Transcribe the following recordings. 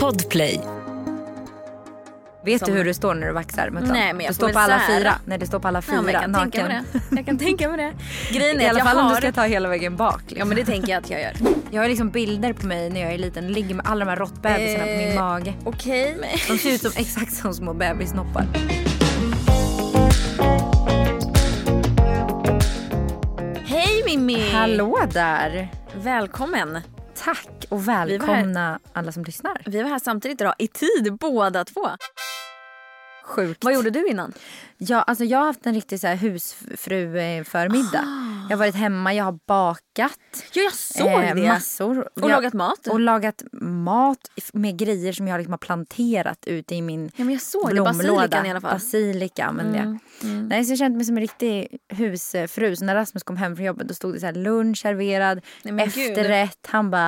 Podplay. Vet Som- du hur du står när du vaxar? Muttan? Nej, men jag du står på alla här. fyra. Nej, du står på alla fyra Ja, jag kan naken. tänka mig det. Jag kan tänka mig det. Grejen I är alla att jag fall om har... du ska ta hela vägen bak. Liksom. Ja men det tänker jag att jag gör. Jag har liksom bilder på mig när jag är liten. Ligger med alla de här råttbebisarna på min Eh, mage. Okej. De ser ut som exakt som små bebissnoppar. Hej Mimmi! Hallå där! Välkommen! Tack och välkomna alla som lyssnar. Vi var här samtidigt idag, i tid båda två. Sjukt. Vad gjorde du innan? Ja, alltså jag har haft en riktig så här husfru-förmiddag. Ah. Jag har varit hemma, jag har bakat. Ja jag såg eh, det. Massor. Och Jag- lagat mat. Och lagat mat med grejer som jag liksom har planterat ute i min Ja men jag såg det, blomlåda. basilikan i alla fall. Basilika använde jag. Mm. Nej, så jag kände mig som en riktig husfru. Så när Rasmus kom hem från jobbet då stod det så här lunch serverad, Nej, men gud. efterrätt. Han bara,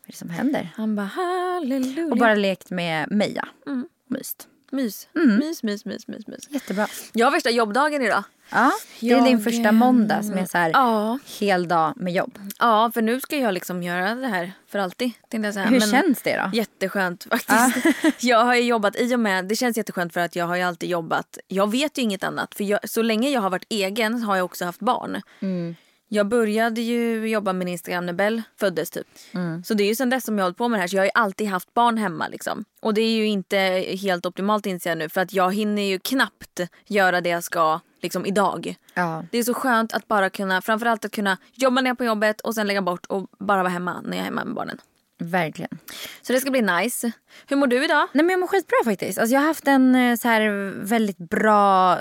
vad är det som händer? Han bara halleluja. Och bara lekt med Meja. Mm. Myst. Mys. Mm. mys, mys, mys, mys, mys. Jättebra. Jag har värsta jobbdagen idag. Ja, det är din första måndag som är så här Ja. hel dag med jobb. Ja för nu ska jag liksom göra det här för alltid. jag säga. Hur Men- känns det då? Jätteskönt faktiskt. jag har ju jobbat i och med, det känns jätteskönt för att jag har ju alltid jobbat, jag vet ju inget annat. För jag, så länge jag har varit egen har jag också haft barn. Mm. Jag började ju jobba med Instagram när Bell föddes typ. Mm. Så det är ju sen dess som jag hållit på med det här så jag har alltid haft barn hemma liksom. Och det är ju inte helt optimalt inser jag nu för att jag hinner ju knappt göra det jag ska liksom idag. Ja. Det är så skönt att bara kunna, framförallt att kunna jobba är på jobbet och sen lägga bort och bara vara hemma när jag är hemma med barnen. Verkligen. Så det ska bli nice. Hur mår du idag? Nej men jag mår skitbra faktiskt. Alltså jag har haft en eh, så här väldigt bra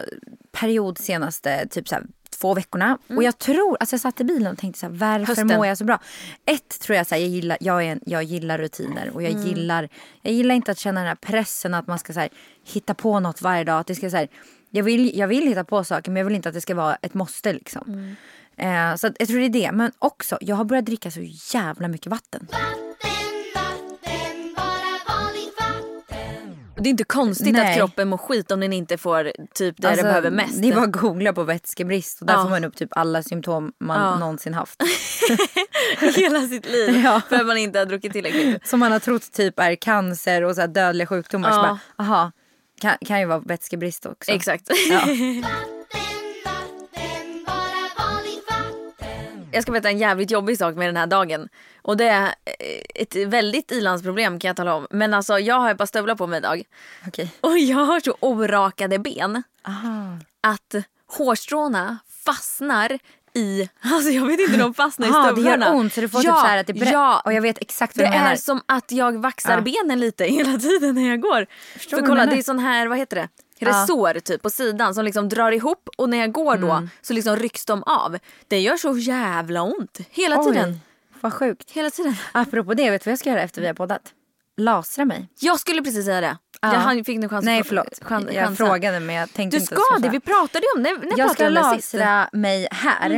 period senaste typ så här, två veckorna. Och jag tror, alltså jag satt i bilen och tänkte så här, varför Hösten. mår jag så bra? Ett tror jag så här, jag gillar, jag, är en, jag gillar rutiner och jag gillar, jag gillar inte att känna den här pressen att man ska så här, hitta på något varje dag. Att det ska så här, jag, vill, jag vill hitta på saker men jag vill inte att det ska vara ett måste liksom. Eh, så att, jag tror det är det. Men också, jag har börjat dricka så jävla mycket vatten. Det är inte konstigt Nej. att kroppen mår skit om den inte får typ det Alltså, den behöver mest. Det är bara att googla på vätskebrist och där Ja. får man upp typ alla symptom man Ja. någonsin haft. Hela sitt liv. Ja. För att man inte har druckit tillräckligt. Som man har trott typ är cancer och så dödliga sjukdomar. Så Ja. bara, aha, kan, kan ju vara vätskebrist också. Exakt. Jag ska berätta en jävligt jobbig sak med den här dagen. Och det är eh, ett väldigt ilandsproblem kan jag tala om. Men alltså jag har ett par stövlar på mig idag. Okej. Och jag har så orakade ben Aha. att hårstråna fastnar i, alltså jag vet inte, de fastnar i Aha, det stövlarna. gör ont så du får ja, typ så här att det Ja, Och jag vet exakt vad Det du menar. är som att jag vaxar Ja. benen lite hela tiden när jag går. Förstår För kolla det är sån här, vad heter det? Resår typ på sidan som liksom drar ihop och när jag går då Mm. så liksom rycks de av. Det gör så jävla ont. Hela tiden. Oj, vad sjukt. Hela tiden. Apropå det, vet du vad jag ska göra efter vi har poddat? Lasra mig. Jag skulle precis säga det. Ja. Han fick nu chans Nej förlåt. chan- jag chansa. frågade men jag tänkte Du inte ska det, vi pratade ju om det. När Jag ska lasra mig här.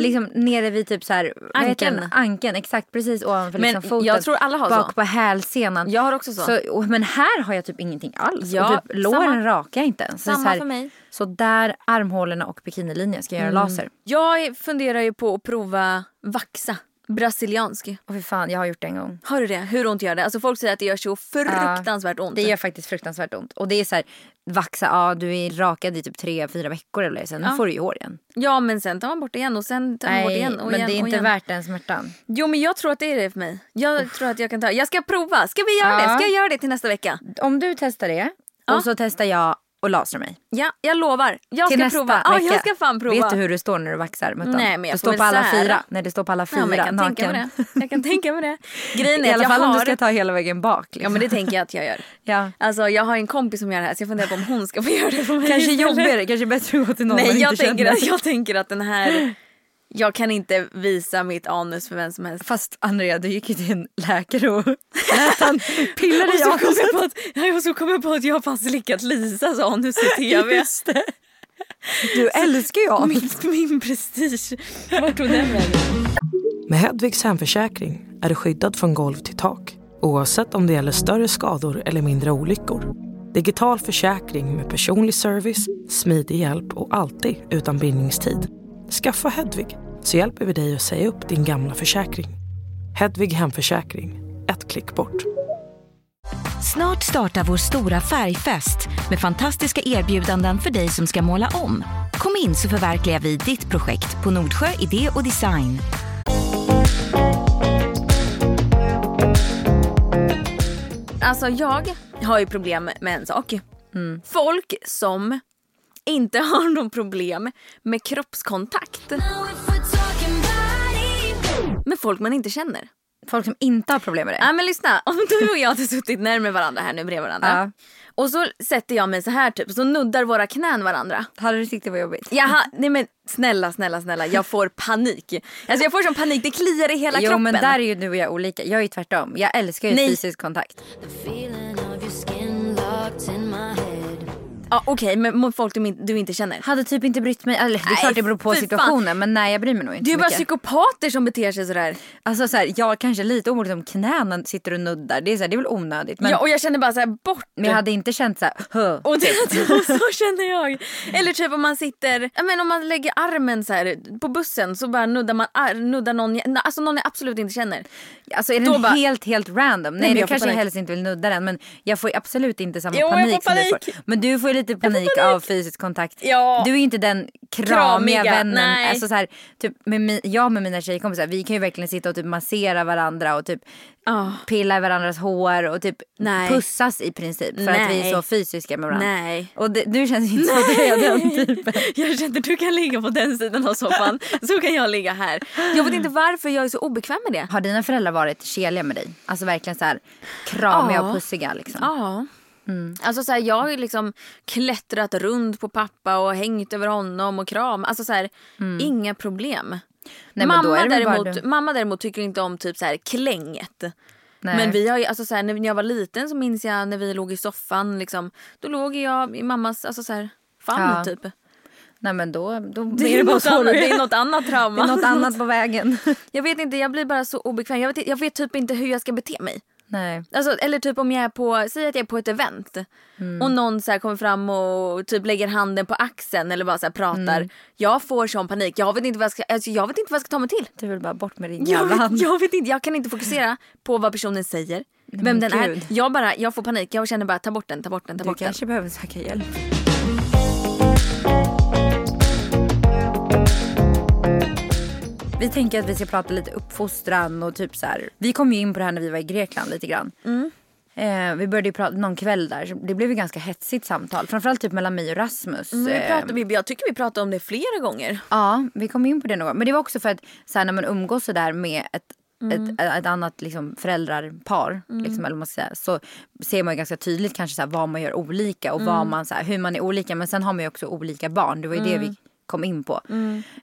Liksom nere vid typ så här, den? Ankeln. Exakt precis ovanför Men liksom foten. jag tror alla har så. Bak på hälsenan. Jag har också så. Så, och, men här har jag typ ingenting alls. Ja, och typ låren rakar jag inte ens. Så Samma så här, för mig. Så där, armhålorna och bikinilinjen ska jag göra laser. Jag funderar ju på att prova vaxa. Brasiliansk. Och för fan, jag har gjort det en gång. Har du det? Hur ont gör det? Alltså folk säger att det gör så fruktansvärt ont. Det gör faktiskt fruktansvärt ont. Och det är så här, vaxa, ja du är rakad i typ tre, fyra veckor eller sen Ja. får du ju hår igen. Ja men sen tar man bort det igen och sen tar man bort det igen och men igen det är inte igen. värt den smärtan. Jo men jag tror att det är det för mig. Jag tror att jag kan ta Jag ska prova. Ska vi göra Ja. det? Ska jag göra det till nästa vecka? Om du testar det och så testar jag och lasra mig. Ja, jag lovar. Jag Till ska nästa prova. Ja, vecka. jag ska fan prova. Vet du hur du står när du vaxar muttan? Nej, men jag du står på alla fyra. Nej, du står på alla fyra Ja, jag kan naken. tänka mig det. Jag kan tänka mig det. Grejen I är att alla fall om har... du ska ta hela vägen bak. Liksom. Ja men det tänker jag att jag gör. Ja. Alltså jag har en kompis som gör det här så jag funderar på om hon ska få göra det på mig Kanske jobbigare, kanske bättre att gå till någon Nej jag tänker, att, jag tänker att den här... Jag kan inte visa mitt anus för vem som helst. Fast Andrea, du gick ju till en läkare och lät han pilla dig i anuset. jag på att, ja, och så kom jag på att jag har fan slickat Lisas anus i tv. Just det. Du älskar ju anus. Min, min prestige. Vart tog den vägen? Med Hedvigs hemförsäkring är du skyddad från golv till tak oavsett om det gäller större skador eller mindre olyckor. Digital försäkring med personlig service, smidig hjälp och alltid utan bindningstid. Skaffa Hedvig så hjälper vi dig att säga upp din gamla försäkring. Hedvig hemförsäkring, ett klick bort. Snart startar vår stora färgfest med fantastiska erbjudanden för dig som ska måla om. Kom in så förverkligar vi ditt projekt på Nordsjö Idé och Design. Alltså jag har ju problem med en sak. Mm. Folk som inte har någon problem med kroppskontakt. Med folk man inte känner. Folk som inte har problem med det. Ja men lyssna, om du och jag hade suttit närmare varandra här nu bredvid varandra. Ja. Och så sätter jag mig så här typ, så nuddar våra knän varandra. Hade du tyckt det var jobbigt? Jaha, nej men snälla, snälla, snälla. Jag får panik. Alltså jag får sån panik, det kliar i hela jo kroppen. men där är ju du och jag olika. Jag är ju tvärtom. Jag älskar ju Nej. fysisk kontakt. Ja okej, men mot folk du, du inte känner. Hade typ inte brytt mig. Eller det är Nej, klart det beror på fy fan. situationen men nej jag bryr mig nog inte Det är så ju bara mycket. psykopater som beter sig sådär. Alltså så här, jag kanske lite orolig om knäna sitter och nuddar. Det är, så här, det är väl onödigt. Men, ja, och jag känner bara såhär bort. men jag hade inte känt så här, "Hö." Och det, så känner jag. Eller typ om man sitter, ja, men om man lägger armen så här på bussen så bara nuddar man ar, nuddar någon, jag- alltså någon jag absolut inte känner. Alltså är Då den bara- helt helt random? Nej, men du jag får kanske panik. helst inte vill nudda den men jag får ju absolut inte samma Jo, jag får panik som du panik. får. Men du får ju lite panik, av fysisk kontakt. Ja. Du är inte den kramiga, Kramiga, vännen. nej. Alltså så här, typ, med jag med mina tjejkompisar vi kan ju verkligen sitta och typ massera varandra och typ Ah. pilla i varandras hår och typ Nej. pussas i princip för att vi är Nej. så fysiska med varandra. Nej. Och det, du känns inte som att den typen. Jag känner du kan ligga på den sidan av soffan så kan jag ligga här. Jag vet inte varför jag är så obekväm med det. Har dina föräldrar varit keliga med dig? Alltså verkligen så här kramiga Ja. och pussiga liksom? Ja. Alltså så här, jag har ju liksom klättrat runt på pappa och hängt över honom och kram. Alltså så här, inga problem. Mm. Nej, mamma, däremot, mamma däremot tycker inte om typ så här klänget. Nej. Men vi har ju, alltså så här, när jag var liten så minns jag när vi låg i soffan liksom, då låg jag i mammas alltså så här, famn Ja. typ. Nej men då, då Det är är, det bara annat, det är. något annat trauma. Det är något annat på vägen. Jag vet inte, jag blir bara så obekväm. Jag vet, jag vet typ inte hur jag ska bete mig. Nej. Alltså, eller typ om jag är på, säg att jag är på ett event Mm. och någon så kommer fram och typ lägger handen på axeln eller bara så pratar. Mm. Jag får sån panik. Jag vet inte vad jag ska, alltså, jag vet inte vad jag ska ta mig till. Du vill bara bort med din Jag vet, jag vet inte, jag kan inte fokusera på vad personen säger. men Vem den gud. är. Jag bara, jag får panik. Jag känner bara ta bort den, ta bort den, ta Du bort den. kanske behöver söka hjälp. Vi tänker att vi ska prata lite uppfostran och typ så här. Vi kom ju in på det här när vi var i Grekland lite grann. Mm. Eh, vi började prata någon kväll där. så Det blev ju ganska hetsigt samtal. Framförallt typ mellan mig och Rasmus. Men vi Eh, pratar, vi, jag tycker vi pratade om det flera gånger. Ja, vi kom in på det någon gång. Men det var också för att så här, när man umgås så där med ett, ett, ett annat liksom, föräldrarpar, liksom, eller man ska säga, så ser man ju ganska tydligt kanske så här, vad man gör olika och vad man, så här, hur man är olika. Men sen har man ju också olika barn. Det var ju det vi kom in på.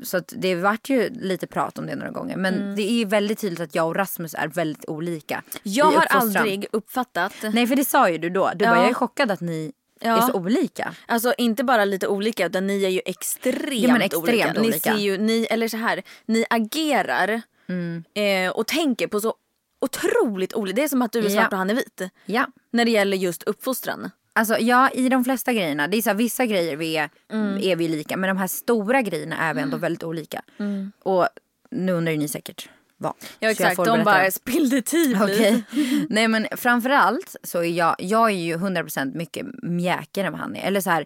Så att det vart ju lite prat om det några gånger. Men det är ju väldigt tydligt att jag och Rasmus är väldigt olika. Jag har aldrig uppfattat, Nej för det sa ju du då. Du Ja. bara jag är chockad att ni Ja. är så olika. alltså inte bara lite olika utan ni är ju extremt, Ja, extremt olika. Ni olika. ser ju, ni, eller så här, ni agerar Mm. eh, och tänker på så otroligt olika. Det är som att du är Ja. svart och han är vit. Ja. När det gäller just uppfostran. Alltså ja, i de flesta grejerna. Det är så här, vissa grejer vi är, är vi lika. Men de här stora grejerna är vi ändå väldigt olika. Och nu undrar ju ni säkert vad. Ja exakt, de berätta. bara spillde tid. Okej. Nej men framförallt så är jag, jag är ju 100% mycket mjäkigare än vad han är. Eller så här,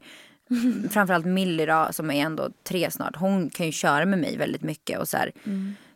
framförallt Millie då som är ändå tre snart. Hon kan ju köra med mig väldigt mycket. Och så här,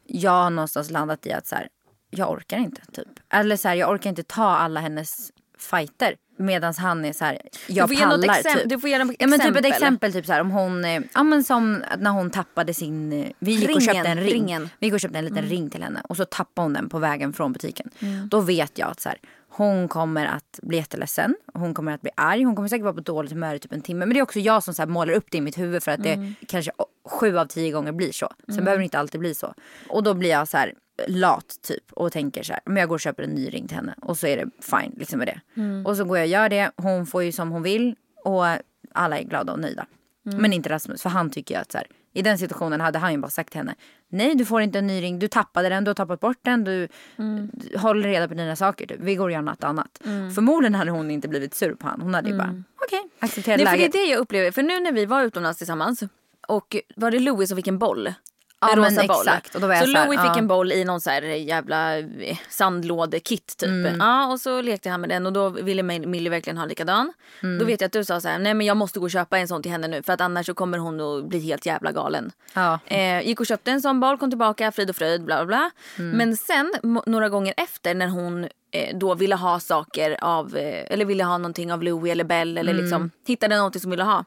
Jag har någonstans landat i att så här, jag orkar inte typ. Eller så här, jag orkar inte ta alla hennes fighter. Medan han är så här, jag pallar exempel- typ. du får ge något ja, men typ ett exempel. exempel typ så här, om hon, eh, ja men som när hon tappade sin, eh, vi gick och köpte en ring. ringen. Vi gick och köpte en liten ring till henne och så tappade hon den på vägen från butiken. Mm. Då vet jag att så här, hon kommer att bli jätteledsen. Hon kommer att bli arg. Hon kommer säkert vara på dåligt humör i typ en timme. Men det är också jag som så målar upp det i mitt huvud för att Mm. det kanske å- sju av tio gånger blir så. Sen behöver det inte alltid bli så. Och då blir jag så här lat typ och tänker så här, men jag går och köper en ny ring till henne och så är det fine liksom med det. Mm. Och så går jag och gör det. Hon får ju som hon vill och alla är glada och nöjda. Mm. Men inte Rasmus för han tycker ju att så här, i den situationen hade han ju bara sagt till henne Nej du får inte en ny ring, du tappade den, du har tappat bort den, du, Mm. du håller reda på dina saker. Typ. Vi går och gör något annat. Förmodligen hade hon inte blivit sur på honom. Hon hade ju bara okej, accepterat Mm. Nej, för det är läget. det jag upplever. För nu när vi var utomlands tillsammans och var det Louis som fick en boll Ja, en men rosa boll. exakt. Och då var så så här, Louis ja. fick en boll i någon så här jävla eh, sandlådekit typ. Mm. Ja, och så lekte han med den och då ville Millie verkligen ha en likadan. Mm. Då vet jag att du sa så här, nej men jag måste gå och köpa en sån till henne nu för att annars så kommer hon att bli helt jävla galen. Ja. Eh, gick och köpte en sån boll, kom tillbaka, frid och fröjd, bla bla bla. Mm. Men sen några gånger efter när hon eh, då ville ha saker av, eh, eller ville ha någonting av Louis eller Belle eller Mm. liksom hittade någonting som ville ha.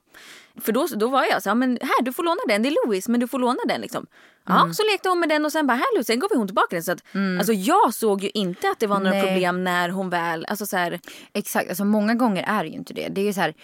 För då, då var jag så här, men här du får låna den, det är Louis men du får låna den liksom. Ja, Mm. så lekte hon med den och sen bara här Louis, sen gav hon tillbaka den. Så att, alltså jag såg ju inte att det var några Nej. problem när hon väl, alltså så här, Exakt, alltså många gånger är det ju inte det. Det är ju så här,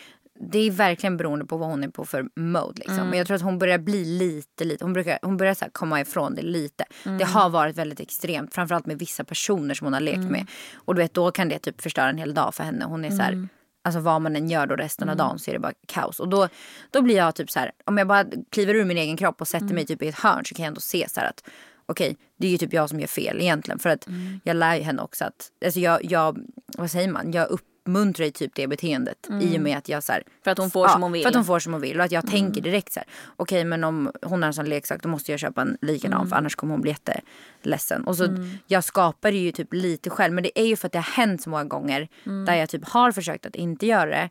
det är verkligen beroende på vad hon är på för mode. Liksom. Mm. Men jag tror att hon börjar bli lite, lite hon, brukar, hon börjar så komma ifrån det lite. Mm. Det har varit väldigt extremt, framförallt med vissa personer som hon har lekt Mm. med. Och du vet, då kan det typ förstöra en hel dag för henne. Hon är så här, Mm. Alltså vad man än gör då resten av dagen så är det bara kaos. Och då, då blir jag typ så här, om jag bara kliver ur min egen kropp och sätter mig typ i ett hörn så kan jag ändå se så här att okej, det är ju typ jag som gör fel egentligen. För att jag lär ju henne också att, alltså jag, jag vad säger man, jag uppmuntrar ju typ det beteendet i och med att jag så här, För att hon får som hon vill. För att hon får som hon vill och att jag tänker direkt så här, okej men om hon har en sån leksak då måste jag köpa en likadan för annars kommer hon bli jätteledsen. Och så jag skapar det ju typ lite själv men det är ju för att det har hänt så många gånger där jag typ har försökt att inte göra det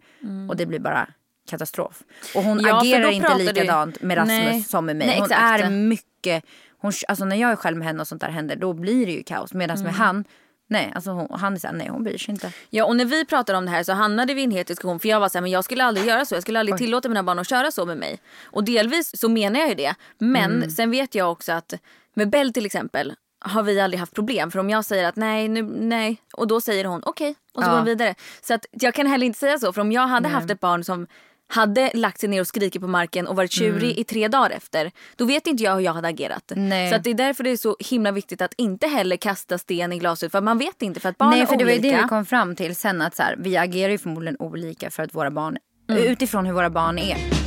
och det blir bara katastrof. Och hon Ja, agerar inte likadant med Rasmus Nej. som med mig. Nej, hon är mycket, hon, alltså när jag är själv med henne och sånt där händer då blir det ju kaos. Medan med han, nej alltså hon, han är såhär, nej hon bryr sig inte. Ja och när vi pratade om det här så hamnade vi i en het diskussion för jag var så här, men jag skulle aldrig göra så. Jag skulle aldrig tillåta mina barn att köra så med mig. Och delvis så menar jag ju det. Men Mm. sen vet jag också att med Bell till exempel har vi aldrig haft problem. För om jag säger att nej, nu, nej och då säger hon okej och så Ja. går hon vidare. Så att jag kan heller inte säga så. För om jag hade haft ett barn som hade lagt sig ner och skrikit på marken och varit tjurig i tre dagar efter. Då vet inte jag hur jag hade agerat. Mm. Nej. Så att det är därför det är så himla viktigt att inte heller kasta sten i glaset. För man vet inte för att barn Nej är för det var olika. det vi kom fram till sen att så här, vi agerar ju förmodligen olika för att våra barn, Mm. utifrån hur våra barn är.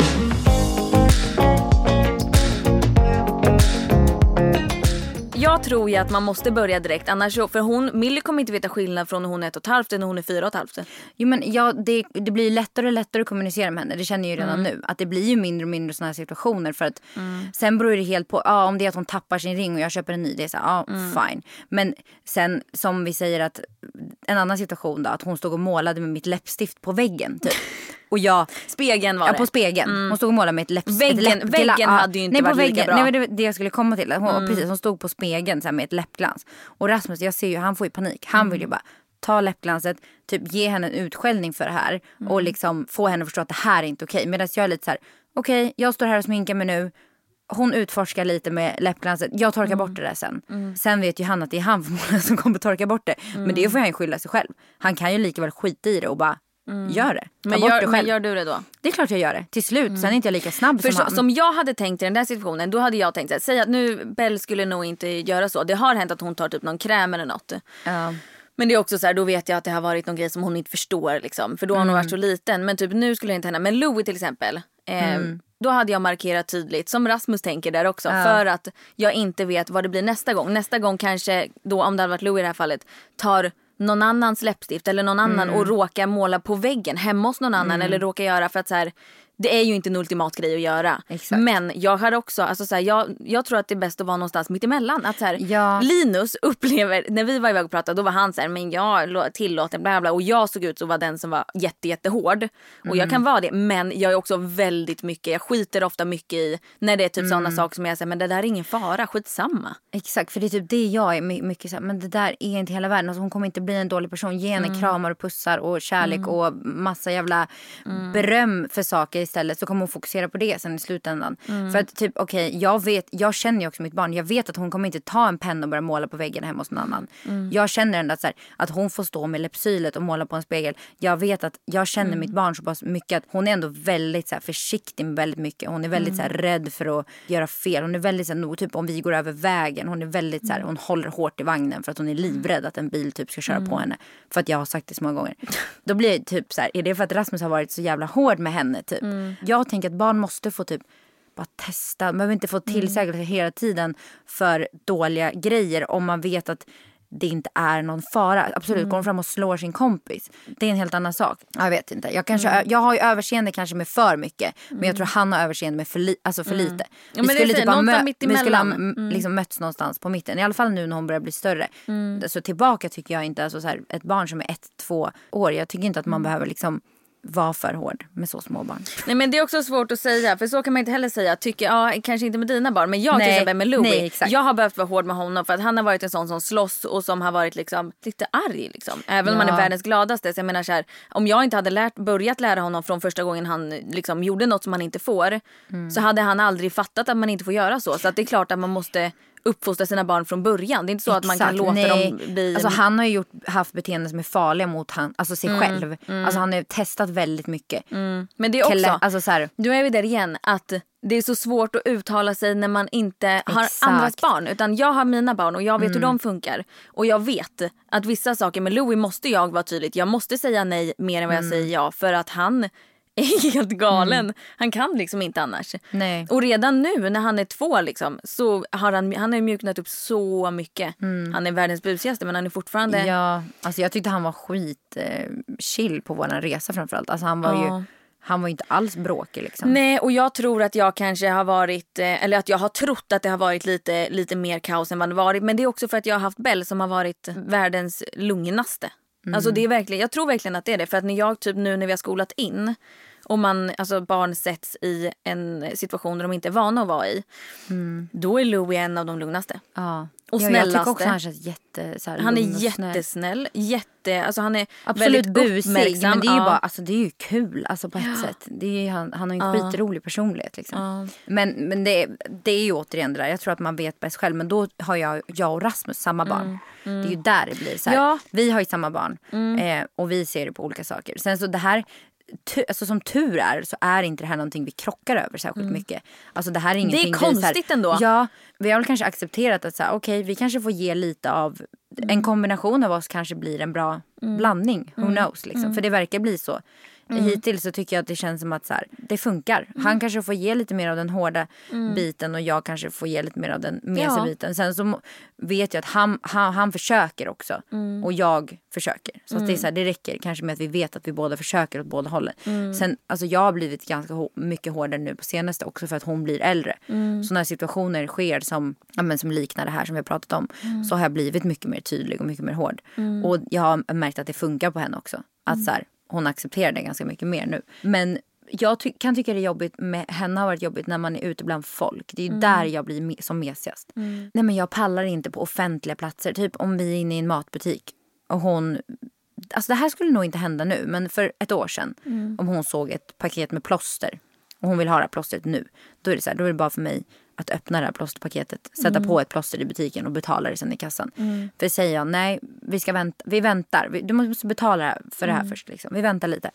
Jag tror ju att man måste börja direkt annars så, för hon, Millie kommer inte veta skillnad från när hon är ett och ett halvt till när hon är fyra och ett halvt. Jo men ja, det, det blir lättare och lättare att kommunicera med henne. Det känner jag ju redan Mm. nu. Att det blir ju mindre och mindre sådana här situationer. För att sen beror det helt på, ja om det är att hon tappar sin ring och jag köper en ny. Det är så här, ja Mm. fine. Men sen som vi säger att en annan situation då. Att hon stod och målade med mitt läppstift på väggen typ. Och jag Spegeln var Ja det. på spegeln. Hon stod och målade med ett läppstift. Väggen- ett väggen hade ju inte nej, varit lika väggen, bra. Mm. Nej men det var det jag skulle komma till. Hon, precis, hon stod på spegeln så här, med ett läppglans. Och Rasmus jag ser ju han får ju panik. Han Mm. vill ju bara ta läppglanset, typ ge henne en utskällning för det här. Mm. Och liksom få henne att förstå att det här är inte okej. Medan jag är lite så här, okej jag står här och sminkar mig nu. Hon utforskar lite med läppglanset. Jag torkar Mm. bort det där sen. Sen vet ju han att det är han förmodligen som kommer torka bort det. Men Mm. det får han ju skylla sig själv. Han kan ju lika väl skita i det och bara gör det. Ta men, bort gör, det men själv. gör du det då? Det är klart jag gör det. Till slut. Sen är inte jag lika snabb För som så, han. som jag hade tänkt i den där situationen, då hade jag tänkt så här, säg att nu Bell skulle nog inte göra så. Det har hänt att hon tar typ någon kräm eller något. Ja. Men det är också så här, då vet jag att det har varit någon grej som hon inte förstår liksom. För då har hon Mm. varit så liten. Men typ nu skulle det inte hända. Men Louis till exempel. Eh, Mm. Då hade jag markerat tydligt, som Rasmus tänker där också. För att jag inte vet vad det blir nästa gång. Nästa gång kanske, då om det hade varit Louis i det här fallet, tar någon annans läppstift eller någon annan Mm. och råkar måla på väggen hemma hos någon annan. Eller råkar göra för att så här, det är ju inte en ultimat grej att göra. Exakt. Men jag har också, alltså så här, jag, jag tror att det är bäst att vara någonstans mitt emellan. Att så här, Ja. Linus upplever, när vi var iväg och pratade då var han så här, men jag tillåter bla bla och jag såg ut som var den som var jätte jättehård. Och Mm. jag kan vara det men jag är också väldigt mycket, jag skiter ofta mycket i när det är typ Mm. sådana saker som jag säger men det där är ingen fara, skitsamma. Exakt, för det är typ det jag är my- mycket så men det där är inte hela världen. Alltså, hon kommer inte bli en dålig person. Ge henne Mm. kramar och pussar och kärlek och massa jävla beröm för saker istället. Så kommer hon fokusera på det sen i slutändan. Mm. För att typ okej, jag vet, jag känner ju också mitt barn. Jag vet att hon kommer inte ta en penna och börja måla på väggen hemma hos någon annan. Mm. Jag känner ändå att, så här, att hon får stå med läppsylet och måla på en spegel. Jag vet att jag känner Mm. mitt barn så pass mycket att hon är ändå väldigt så här, försiktig med väldigt mycket. Hon är väldigt så här, Mm. rädd för att göra fel. Hon är väldigt så här, typ om vi går över vägen. Hon är väldigt så här, hon håller hårt i vagnen för att hon är livrädd att en bil typ ska köra på henne. För att jag har sagt det så många gånger. Då blir det typ så här, är det för att Rasmus har varit så jävla hård med henne typ? Jag tänker att barn måste få typ bara testa. Man behöver inte få tillsägelser hela tiden för dåliga grejer om man vet att det inte är någon fara. Absolut, mm. går hon fram och slår sin kompis. Det är en helt annan sak. Jag vet inte. Jag, kanske, mm. jag har ju överseende kanske med för mycket. Men jag tror han har överseende med för, li, alltså för mm. lite. Ja, vi skulle, typ ha, mö vi skulle ha mm. liksom mötts någonstans på mitten. I alla fall nu när hon börjar bli större. Mm. Så tillbaka tycker jag inte, alltså så här, ett barn som är ett, två år. Jag tycker inte att man mm. behöver liksom vara för hård med så små barn. Nej men det är också svårt att säga för så kan man inte heller säga. Tycker, ja, kanske inte med dina barn men jag nej, till exempel med Louis. Nej, jag har behövt vara hård med honom för att han har varit en sån som slåss och som har varit liksom lite arg liksom. Även om ja. man är världens gladaste. Så jag menar så här, om jag inte hade lärt, börjat lära honom från första gången han liksom gjorde något som han inte får. Mm. Så hade han aldrig fattat att man inte får göra så. Så det är klart att man måste uppfostra sina barn från början. Det är inte så Exakt, att man kan låta nej. dem bli... Alltså han har ju gjort, haft beteenden som är farliga mot han, alltså sig mm, själv. Mm. Alltså han har testat väldigt mycket. Mm. Men det är också, Kelle, alltså så här, du är vi där igen, att det är så svårt att uttala sig när man inte har Exakt. andras barn. Utan jag har mina barn och jag vet hur mm. de funkar. Och jag vet att vissa saker med Louis måste jag vara tydligt. Jag måste säga nej mer än vad jag mm. säger ja. För att han är helt galen. Mm. Han kan liksom inte annars. Nej. Och redan nu när han är två liksom, så har han, han har mjuknat upp så mycket. Mm. Han är världens busigaste men han är fortfarande... Ja, alltså jag tyckte han var skit eh, chill på vår resa framförallt. Alltså han var ja. ju... Han var inte alls bråkig liksom. Nej och jag tror att jag kanske har varit, eh, eller att jag har trott att det har varit lite, lite mer kaos än vad det varit. Men det är också för att jag har haft Bell som har varit världens lugnaste. Mm. Alltså det är verkligen, jag tror verkligen att det är det. För att när jag typ nu när vi har skolat in och man, alltså barn sätts i en situation där de inte är vana att vara i. Mm. Då är Louie en av de lugnaste. Ja. Och ja, Jag tycker också han känns jätte, så här, Han är jättesnäll. Jätte, alltså han är Absolut busig men det är ju bara, alltså det är ju kul alltså på ett ja. sätt. Det är, han, han har en ja. skitrolig personlighet liksom. Ja. Men, men det, det är ju återigen det där, jag tror att man vet bäst själv. Men då har jag, jag och Rasmus samma barn. Mm. Mm. Det är ju där det blir så här. Ja. Vi har ju samma barn mm. eh, och vi ser det på olika saker. Sen så det här alltså som tur är så är inte det här någonting vi krockar över särskilt mm. mycket. Alltså det här är ingenting Det är konstigt vi, här, ändå. Ja, vi har väl kanske accepterat att så här, okay, vi kanske får ge lite av mm. en kombination av oss kanske blir en bra mm. blandning. Who mm. knows liksom. Mm. För det verkar bli så. Mm. Hittills så tycker jag att det känns som att så här, det funkar. Mm. Han kanske får ge lite mer av den hårda mm. biten och jag kanske får ge lite mer av den mesiga ja. biten. Sen så vet jag att han, han, han försöker också mm. och jag försöker. Så att det, är mm. så här, det räcker kanske med att vi vet att vi båda försöker åt båda hållen. Mm. Sen, alltså jag har blivit ganska mycket hårdare nu på senaste också för att hon blir äldre. Så när situationer sker som, ja, men som liknar det här som vi har pratat om så har jag blivit mycket mer tydlig och mycket mer hård. Och jag har märkt att det funkar på henne också. Att så här, hon accepterar det ganska mycket mer nu. Men jag ty kan tycka det är jobbigt med henne har varit jobbigt när man är ute bland folk. Det är mm. där jag blir me som mesigast. Mm. Nej men jag pallar inte på offentliga platser. Typ om vi är inne i en matbutik och hon Alltså det här skulle nog inte hända nu men för ett år sedan mm. om hon såg ett paket med plåster och hon vill ha det här plåstret nu. Då är det så här, då är det bara för mig att öppna det här plåsterpaketet, sätta mm. på ett plåster i butiken och betala det sen i kassan. Mm. För säger jag nej, vi ska vänta, vi väntar, du måste betala för det här mm. först liksom. Vi väntar lite.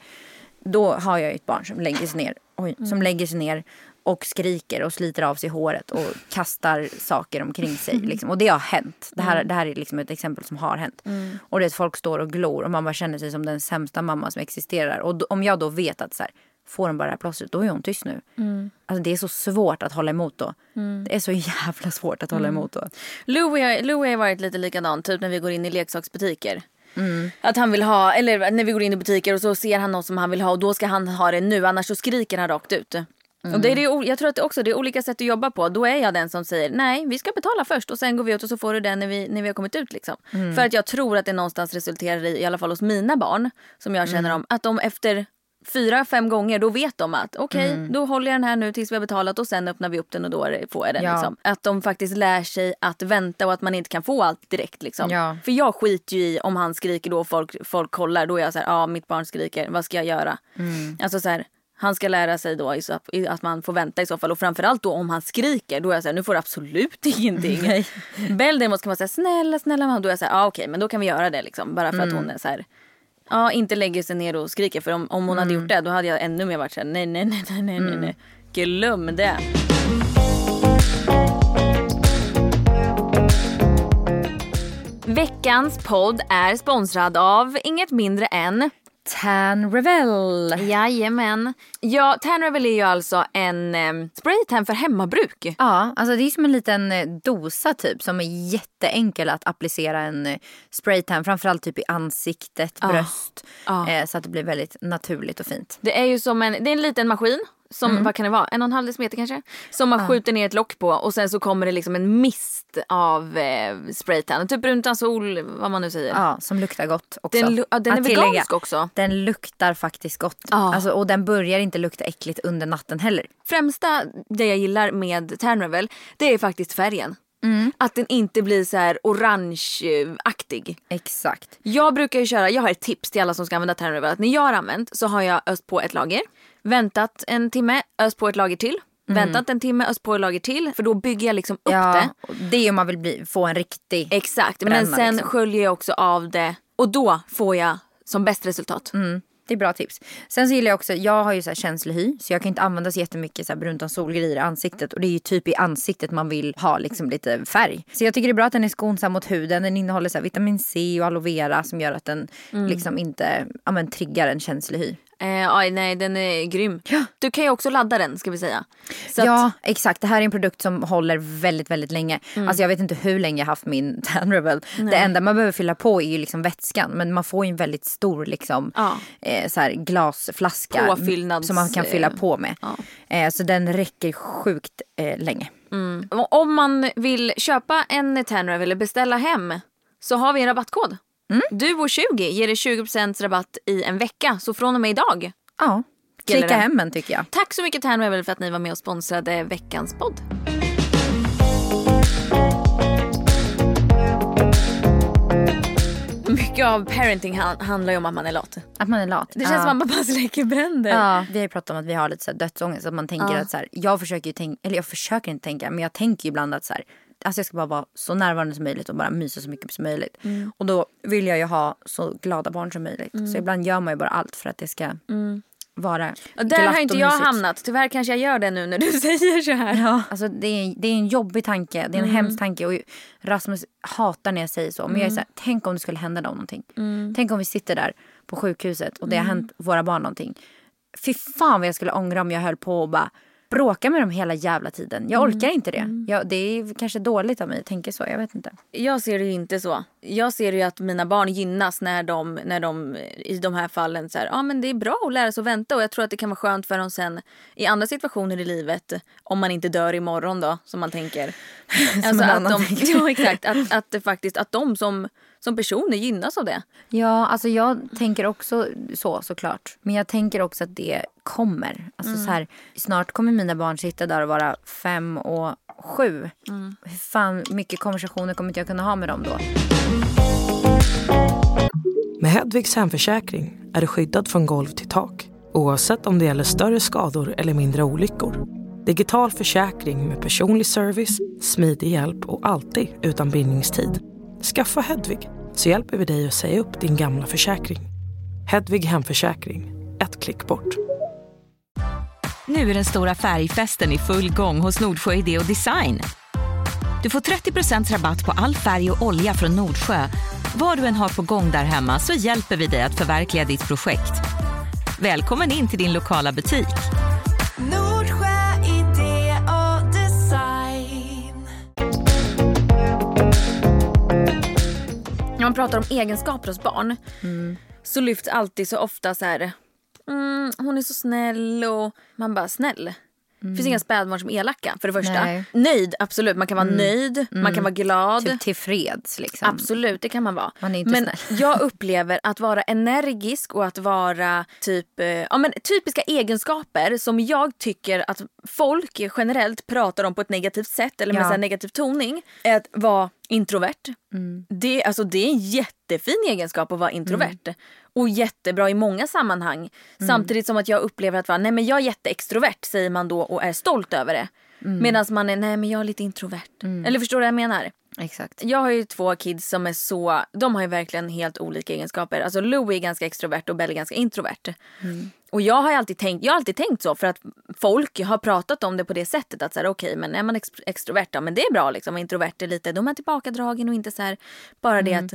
Då har jag ett barn som lägger sig ner, oj, som mm. lägger sig ner och skriker och sliter av sig håret och kastar saker omkring sig. Liksom. Och det har hänt. Det här, mm. det här är liksom ett exempel som har hänt. Mm. Och det är att folk står och glor och man bara känner sig som den sämsta mamma som existerar. Och om jag då vet att så här, får hon bara det här plåstret, då är hon tyst nu. Mm. Alltså det är så svårt att hålla emot då. Mm. Det är så jävla svårt att hålla mm. emot då. Louis, Louis har varit lite likadan, typ när vi går in i leksaksbutiker. Mm. Att han vill ha, eller när vi går in i butiker och så ser han något som han vill ha och då ska han ha det nu annars så skriker han rakt ut. Mm. Och det är det, jag tror att det också det är olika sätt att jobba på. Då är jag den som säger nej vi ska betala först och sen går vi ut och så får du den när vi, när vi har kommit ut. Liksom. Mm. För att jag tror att det någonstans resulterar i, i alla fall hos mina barn som jag känner mm. om, att de efter fyra, fem gånger då vet de att okej okay, mm. då håller jag den här nu tills vi har betalat och sen öppnar vi upp den och då får jag den. Ja. Liksom. Att de faktiskt lär sig att vänta och att man inte kan få allt direkt. Liksom. Ja. För jag skiter ju i om han skriker då och folk, folk kollar. Då är jag så här, ja mitt barn skriker, vad ska jag göra? Mm. Alltså så här, han ska lära sig då att man får vänta i så fall. Och framförallt då om han skriker, då är jag såhär, nu får du absolut ingenting. Bell däremot kan man säga, snälla, snälla mamma. Då är jag såhär, ja okej men då kan vi göra det liksom. Bara för mm. att hon är så här, Ja, inte lägger sig ner och skriker. För om, om hon mm. hade gjort det då hade jag ännu mer varit såhär nej, nej, nej, nej, nej, mm. nej. Glöm det. Veckans podd är sponsrad av inget mindre än Tan Revel. Jajamän. Ja, Tan Revel är ju alltså en eh, spraytan för hemmabruk. Ja, alltså det är som en liten eh, dosa typ som är jätteenkel att applicera en eh, spraytan. Framförallt typ i ansiktet, bröst. Ja. Eh, så att det blir väldigt naturligt och fint. Det är ju som en, det är en liten maskin. Som, Mm. vad kan det vara? En och en halv decimeter kanske? Som man skjuter ner ett lock på och sen så kommer det liksom en mist av eh, spraytan. Typ bruntan sol, vad man nu säger. Ja, som luktar gott också. Den, ja, den är tillägga, vegansk också. Den luktar faktiskt gott. Ja. Alltså, och den börjar inte lukta äckligt under natten heller. Främsta det jag gillar med Tan Revel, det är faktiskt färgen. Mm. Att den inte blir så här orangeaktig. Exakt. Jag brukar ju köra, jag har ett tips till alla som ska använda Revel. Att när jag har använt så har jag öst på ett lager, väntat en timme, öst på ett lager till. Väntat en timme, öst på ett lager till. För då bygger jag liksom upp det. Ja, och det är om man vill bli, få en riktig... Exakt, men sen liksom. sköljer jag också av det och då får jag som bäst resultat. Det är bra tips. Sen så gillar jag också, jag har ju så här känslig hy så jag kan inte använda så jättemycket så här brunt solgrejer i ansiktet och det är ju typ i ansiktet man vill ha liksom lite färg. Så jag tycker det är bra att den är skonsam mot huden. Den innehåller så vitamin C och aloe vera som gör att den Mm. liksom inte ja, men, triggar en känslig hy. Eh, aj, nej, den är grym. Du kan ju också ladda den ska vi säga. Så att- ja exakt, det här är en produkt som håller väldigt väldigt länge. Mm. Alltså jag vet inte hur länge jag haft min Tan Rebel. Det enda man behöver fylla på är ju liksom vätskan men man får ju en väldigt stor liksom Ja. eh, så här glasflaska Påfyllnads- som man kan fylla på med. Eh, så den räcker sjukt eh, länge. Om man vill köpa en Tanrev eller beställa hem så har vi en rabattkod. Mm. Du och 20 ger dig 20% rabatt i en vecka. Så från och med idag. Ja, klicka hem en tycker jag. Tack så mycket Tanrevel för att ni var med och sponsrade veckans podd. Mycket av parenting han- handlar ju om att man är lat. Att man är lat. Det känns ja. som att man bara släcker bränder. Ja, vi har ju pratat om att vi har lite så här dödsångest. Att man tänker Ja. att så här, jag försöker ju tänka, eller jag försöker inte tänka, men jag tänker ju ibland att så här, alltså jag ska bara vara så närvarande som möjligt och bara mysa så mycket som möjligt. Mm. Och då vill jag ju ha så glada barn som möjligt. Så ibland gör man ju bara allt för att det ska vara Mm. Och där har inte jag mysigt. hamnat. Tyvärr kanske jag gör det nu när du säger så här. Ja. Alltså det, är, det är en jobbig tanke, det är en Mm. hemsk tanke. Och Rasmus hatar när jag säger så. Men jag är så här, tänk om det skulle hända dem någonting. Mm. Tänk om vi sitter där på sjukhuset och det har hänt våra barn någonting. Fy fan vad jag skulle ångra om jag höll på och bara bråka med dem hela jävla tiden. Jag Mm. orkar inte det. Jag, det är kanske dåligt av mig att tänka så, jag vet inte. Jag ser det ju inte så. Jag ser ju att mina barn gynnas när de, när de i de här fallen så här, ja men det är bra att lära sig att vänta och jag tror att det kan vara skönt för dem sen i andra situationer i livet om man inte dör imorgon då som man tänker. en alltså att de, tänker. ja exakt, att, att det faktiskt att de som, som personer gynnas av det. Ja, alltså jag tänker också så såklart. Men jag tänker också att det kommer. Alltså så här, snart kommer mina barn sitta där och vara fem och sju. Hur fan mycket konversationer kommer inte jag kunna ha med dem då? Med Hedvigs hemförsäkring är du skyddad från golv till tak oavsett om det gäller större skador eller mindre olyckor. Digital försäkring med personlig service, smidig hjälp och alltid utan bindningstid. Skaffa Hedvig så hjälper vi dig att säga upp din gamla försäkring. Hedvig hemförsäkring, ett klick bort. Nu är den stora färgfesten i full gång hos Nordsjö Idé och Design. Du får 30% rabatt på all färg och olja från Nordsjö. Vad du än har på gång där hemma så hjälper vi dig att förverkliga ditt projekt. Välkommen in till din lokala butik. När man pratar om egenskaper hos barn så lyfts alltid så ofta så här mm, hon är så snäll och man bara snäll. Det finns inga spädbarn som är elaka för det första. Nej. Nöjd, absolut. Man kan vara nöjd, man kan vara glad. Typ tillfreds liksom. Absolut, det kan man vara. Man men snäll. jag upplever att vara energisk och att vara typ, eh, ja, men typiska egenskaper som jag tycker att folk generellt pratar om på ett negativt sätt eller med Ja. så negativ toning. Är att vara introvert. Mm. Det, alltså, det är en jättefin egenskap att vara introvert. Mm. Och jättebra i många sammanhang. Samtidigt som att jag upplever att vara, nej men jag är jätteextrovert säger man då och är stolt över det. Medan man är, nej men jag är lite introvert. Eller förstår du vad jag menar? Exakt. Jag har ju två kids som är så, de har ju verkligen helt olika egenskaper. Alltså Louie är ganska extrovert och Belle är ganska introvert. Och jag har alltid tänkt, jag har alltid tänkt så för att folk har pratat om det på det sättet att så här, okej men är man ex- extrovert ja men det är bra liksom introvert är lite, de är tillbakadragen och inte så här, bara det att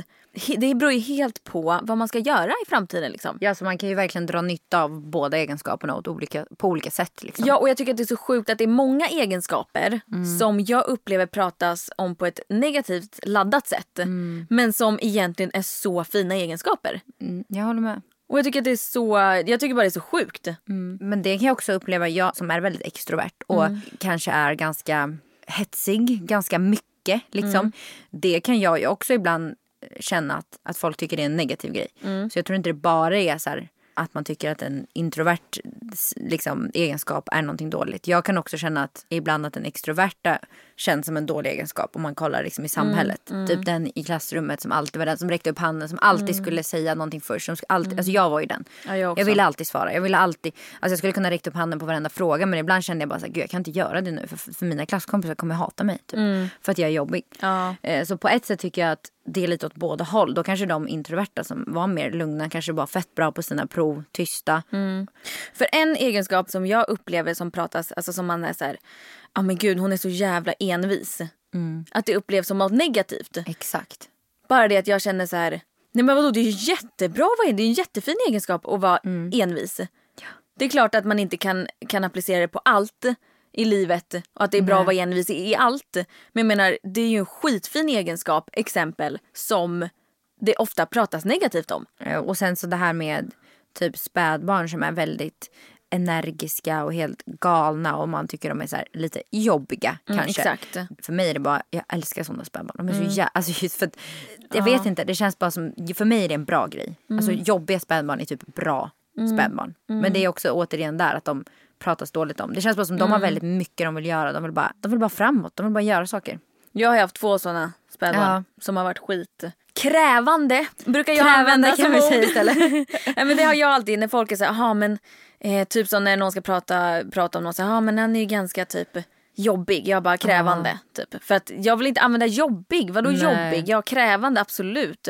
det beror ju helt på vad man ska göra i framtiden liksom. Ja, så man kan ju verkligen dra nytta av båda egenskaperna åt olika, på olika sätt. Liksom. Ja, och jag tycker att det är så sjukt att det är många egenskaper som jag upplever pratas om på ett negativt laddat sätt. Men som egentligen är så fina egenskaper. Mm, jag håller med. Och jag tycker att det är så, jag tycker bara det är så sjukt. Men det kan jag också uppleva, jag som är väldigt extrovert och Mm. kanske är ganska hetsig, ganska mycket. Liksom. Mm. Det kan jag ju också ibland känna att, att folk tycker det är en negativ grej. Mm. Så jag tror inte det bara är så här, att man tycker att en introvert liksom, egenskap är någonting dåligt. Jag kan också känna att ibland att den extroverta känns som en dålig egenskap om man kollar liksom, i samhället. Mm, Typ den i klassrummet som alltid var den som räckte upp handen, som alltid skulle säga någonting först. Som alltid, Alltså jag var ju den. Ja, jag jag ville alltid svara. Jag ville alltid, alltså jag skulle kunna räcka upp handen på varenda fråga men ibland kände jag bara gud jag kan inte göra det nu för, för mina klasskompisar kommer hata mig. Typ, För att jag är jobbig. Ja. Eh, Så på ett sätt tycker jag att det är lite åt båda håll. Då kanske de introverta som var mer lugna kanske var fett bra på sina prov, tysta. För en egenskap som jag upplever som pratas, alltså som man är så här, ja men gud hon är så jävla envis. Att det upplevs som något negativt. Exakt. Bara det att jag känner så här, nej men vadå det är ju jättebra, vad är det? är en jättefin egenskap att vara envis. Det är klart att man inte kan, kan applicera det på allt i livet och att det är bra att vara envis i, allt. Men jag menar, det är ju en skitfin egenskap, exempel, som det ofta pratas negativt om. Och sen så det här med typ spädbarn som är väldigt energiska och helt galna och man tycker de är så här lite jobbiga kanske. exakt. För mig är det bara, jag älskar sådana spädbarn. De är så jä- alltså just för att, jag vet inte, det känns bara som, för mig är det en bra grej. Alltså jobbiga spädbarn är typ bra spädbarn. Men det är också återigen där att de pratas dåligt om. Det känns bara som de har väldigt mycket de vill göra. De vill bara, de vill bara framåt, de vill bara göra saker. Jag har haft två såna spädbarn Ja. som har varit skit krävande. Brukar jag Krävande använda kan vi säga istället. ja, men det har jag alltid när folk är så här, "Jaha, men eh, typ som när någon ska prata, prata om någon så här, "Ja, men han är ju ganska typ jobbig. Jag bara krävande typ. För att jag vill inte använda jobbig. Vadå Nej. jobbig? Ja krävande absolut.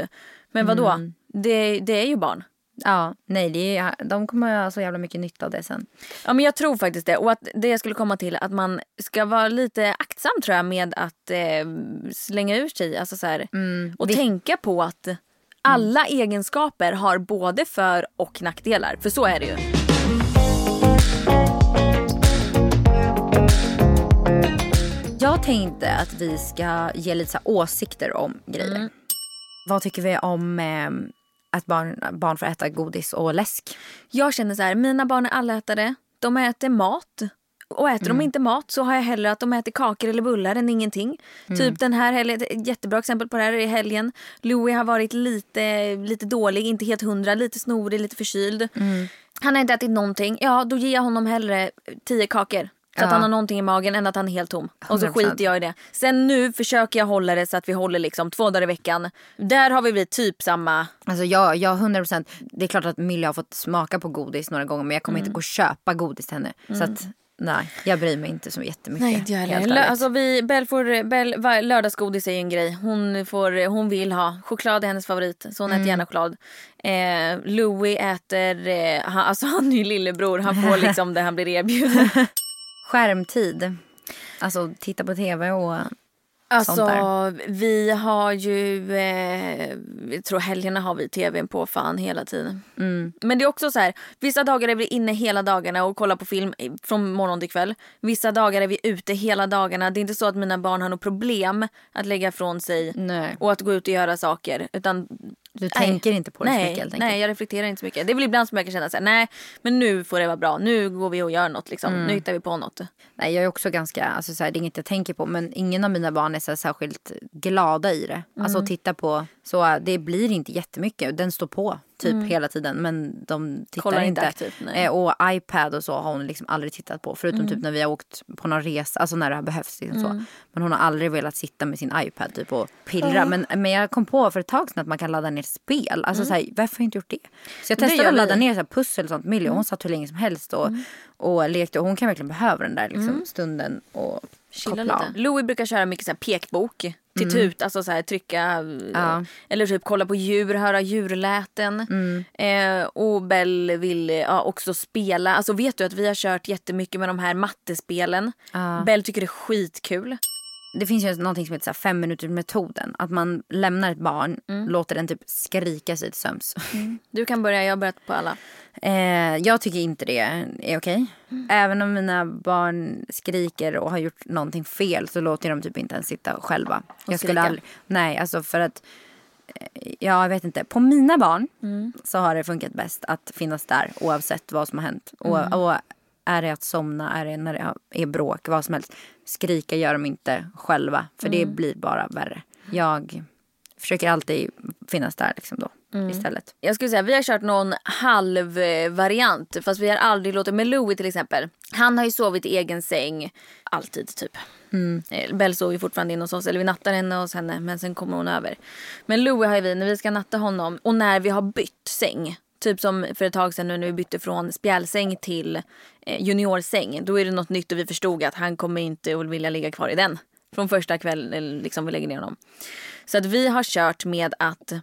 Men vadå? Det, det är ju barn. Ja, nej, det är, de kommer ha så jävla mycket nytta av det sen. Ja men jag tror faktiskt det. Och att det jag skulle komma till att man ska vara lite aktsam tror jag med att eh, slänga ur sig. Alltså så här, och Vi- tänka på att alla egenskaper har både för och nackdelar. För så är det ju. Jag tänkte att vi ska ge lite åsikter om grejer. Vad tycker vi om eh, att barn, barn får äta godis och läsk? Jag känner så här, mina barn är allätare. De äter mat. Och äter de inte mat så har jag hellre att de äter kakor eller bullar än ingenting. Typ den här helgen, ett jättebra exempel på det här är helgen. Louis har varit lite, lite dålig, inte helt hundra, lite snorig, lite förkyld. Han har inte ätit någonting. Ja, då ger jag honom hellre tio kakor. Så att han har någonting i magen än att han är helt tom. Och så 100%. skiter jag i det. Sen nu försöker jag hålla det så att vi håller liksom två dagar i veckan. Där har vi blivit typ samma. Alltså jag, jag 100 procent. Det är klart att Millie har fått smaka på godis några gånger men jag kommer inte gå och köpa godis till henne. Så att nej, jag bryr mig inte så jättemycket. Nej inte jag heller. Alltså vi, Bell får, Bell, lördagsgodis är ju en grej. Hon, får, hon vill ha. Choklad är hennes favorit. Så hon äter gärna choklad. Eh, Louis äter, eh, han, alltså han är ju lillebror. Han får liksom det han blir erbjuden. Skärmtid. Alltså titta på tv och Alltså sånt vi har ju, eh, jag tror helgerna har vi tvn på fan hela tiden. Men det är också så här, vissa dagar är vi inne hela dagarna och kollar på film från morgon till kväll. Vissa dagar är vi ute hela dagarna. Det är inte så att mina barn har något problem att lägga ifrån sig Nej. och att gå ut och göra saker. Utan Du tänker inte på det så nej, mycket helt enkelt. Nej, jag reflekterar inte så mycket. Det är väl ibland som jag kan känna så här, nej men nu får det vara bra. Nu går vi och gör något liksom. Mm. Nu hittar vi på något. Nej, jag är också ganska, alltså så här, det är inget jag tänker på men ingen av mina barn är så här, särskilt glada i det. Alltså att titta på, så det blir inte jättemycket. Den står på typ hela tiden men de tittar Kollar inte aktivt. Eh, och iPad och så har hon liksom aldrig tittat på. Förutom typ när vi har åkt på någon resa, alltså när det har behövts. Liksom så. Men hon har aldrig velat sitta med sin iPad typ och pillra. Men, men jag kom på för ett tag sedan att man kan ladda ner spel. Alltså så här, varför har jag inte gjort det? Så jag testade att ladda ner så här pussel och sånt. Millie, hon satt hur länge som helst och, och lekte. Och hon kan verkligen behöva den där liksom, stunden och Chilla lite. Louis brukar köra mycket så här pekbok. Till tut, alltså så här, trycka Ja. eller typ kolla på djur, höra djurläten. Eh, och Bell vill ja, också spela. Alltså vet du att vi har kört jättemycket med de här mattespelen. Bell tycker det är skitkul. Det finns ju någonting som heter fem minuters metoden. Att man lämnar ett barn, låter den typ skrika sig till sömns. Du kan börja, jag har börjat på alla. Eh, jag tycker inte det är okej. Även om mina barn skriker och har gjort någonting fel så låter jag dem typ inte ens sitta själva. jag skulle aldrig, nej, alltså för att eh, Ja, jag vet inte. På mina barn så har det funkat bäst att finnas där oavsett vad som har hänt. Och, och är det att somna, är det när det är bråk, vad som helst. Skrika gör de inte själva för det blir bara värre. Jag försöker alltid finnas där liksom då istället. Jag skulle säga vi har kört någon halv variant fast vi har aldrig låtit med Louis till exempel. Han har ju sovit i egen säng alltid typ. Eh, Bell sover ju fortfarande inne hos oss eller vi nattar henne hos henne men sen kommer hon över. Men Louis har ju vi när vi ska natta honom och när vi har bytt säng. Typ som för ett tag sedan nu när vi bytte från spjälsäng till eh, juniorsäng. Då är det något nytt och vi förstod att han kommer inte att vilja ligga kvar i den. Från första kvällen liksom vi lägger ner honom. Så att vi har kört med att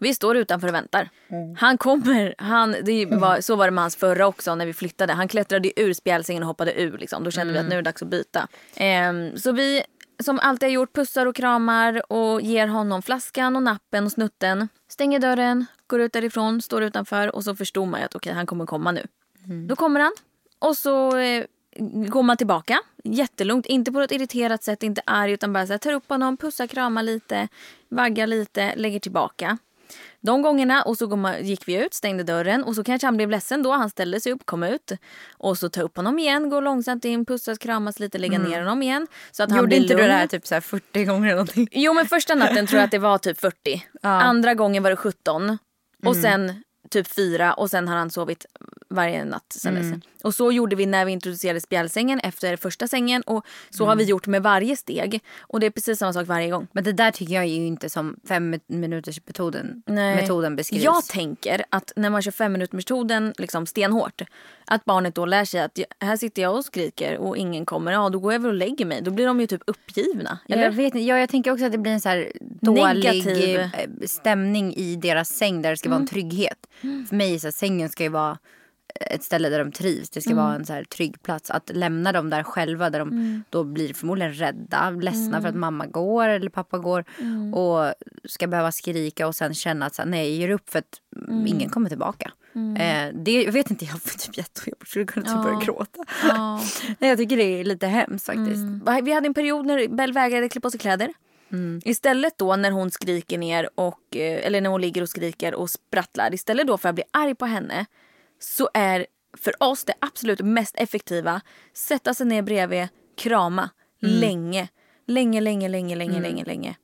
vi står utanför och väntar. Han kommer, han, det var, så var det med hans förra också när vi flyttade. Han klättrade ur spjälsängen och hoppade ur. Liksom. Då kände vi att nu är det dags att byta. Ehm, så vi, som alltid har gjort, pussar och kramar och ger honom flaskan och nappen och snutten. Stänger dörren, går ut därifrån, står utanför och så förstod man att okej, han kommer komma nu. Då kommer han och så eh, går man tillbaka. Jättelugnt, inte på ett irriterat sätt, inte arg utan bara så här, tar upp honom, pussar, kramar lite, vaggar lite, lägger tillbaka. De gångerna och så gick vi ut, stängde dörren och så kanske han blev ledsen då. Han ställde sig upp, kom ut och så ta upp honom igen, gå långsamt in, pussas, kramas lite, lägga ner honom igen. Så att han Gjorde inte du lugn. det här typ så här 40 gånger eller någonting? Jo men första natten tror jag att det var typ 40. Andra gången var det 17. Och sen typ 4 och sen har han sovit varje natt sen dess. Och så gjorde vi när vi introducerade spjälsängen efter första sängen och så har vi gjort med varje steg. Och det är precis samma sak varje gång. Men det där tycker jag är ju inte som fem minuters metoden, Nej. metoden beskrivs. Jag tänker att när man kör fem minuters metoden liksom stenhårt. Att barnet då lär sig att här sitter jag och skriker och ingen kommer. Ja då går jag väl och lägger mig. Då blir de ju typ uppgivna. Eller? jag, vet, inte. ja, jag tänker också att det blir en så här dålig Negativ. eh, stämning i deras säng där det ska vara en trygghet. För mig så här, sängen ska ju vara ett ställe där de trivs. Det ska vara en så här trygg plats. Att lämna dem där själva där de då blir förmodligen rädda, ledsna för att mamma går eller pappa går och ska behöva skrika och sen känna att så här, nej, jag ger upp för att ingen kommer tillbaka. Eh, det jag vet inte, jag får typ jättejobbigt. Jag skulle kunna typ börja gråta. Ja. Nej, jag tycker det är lite hemskt faktiskt. Vi hade en period när Bell vägrade klä på sig kläder. Istället då när hon skriker ner och, eh, eller när hon ligger och skriker och sprattlar. Istället då för att bli arg på henne så är för oss det absolut mest effektiva sätta sig ner bredvid, krama länge. Länge, länge, länge, länge, länge, länge.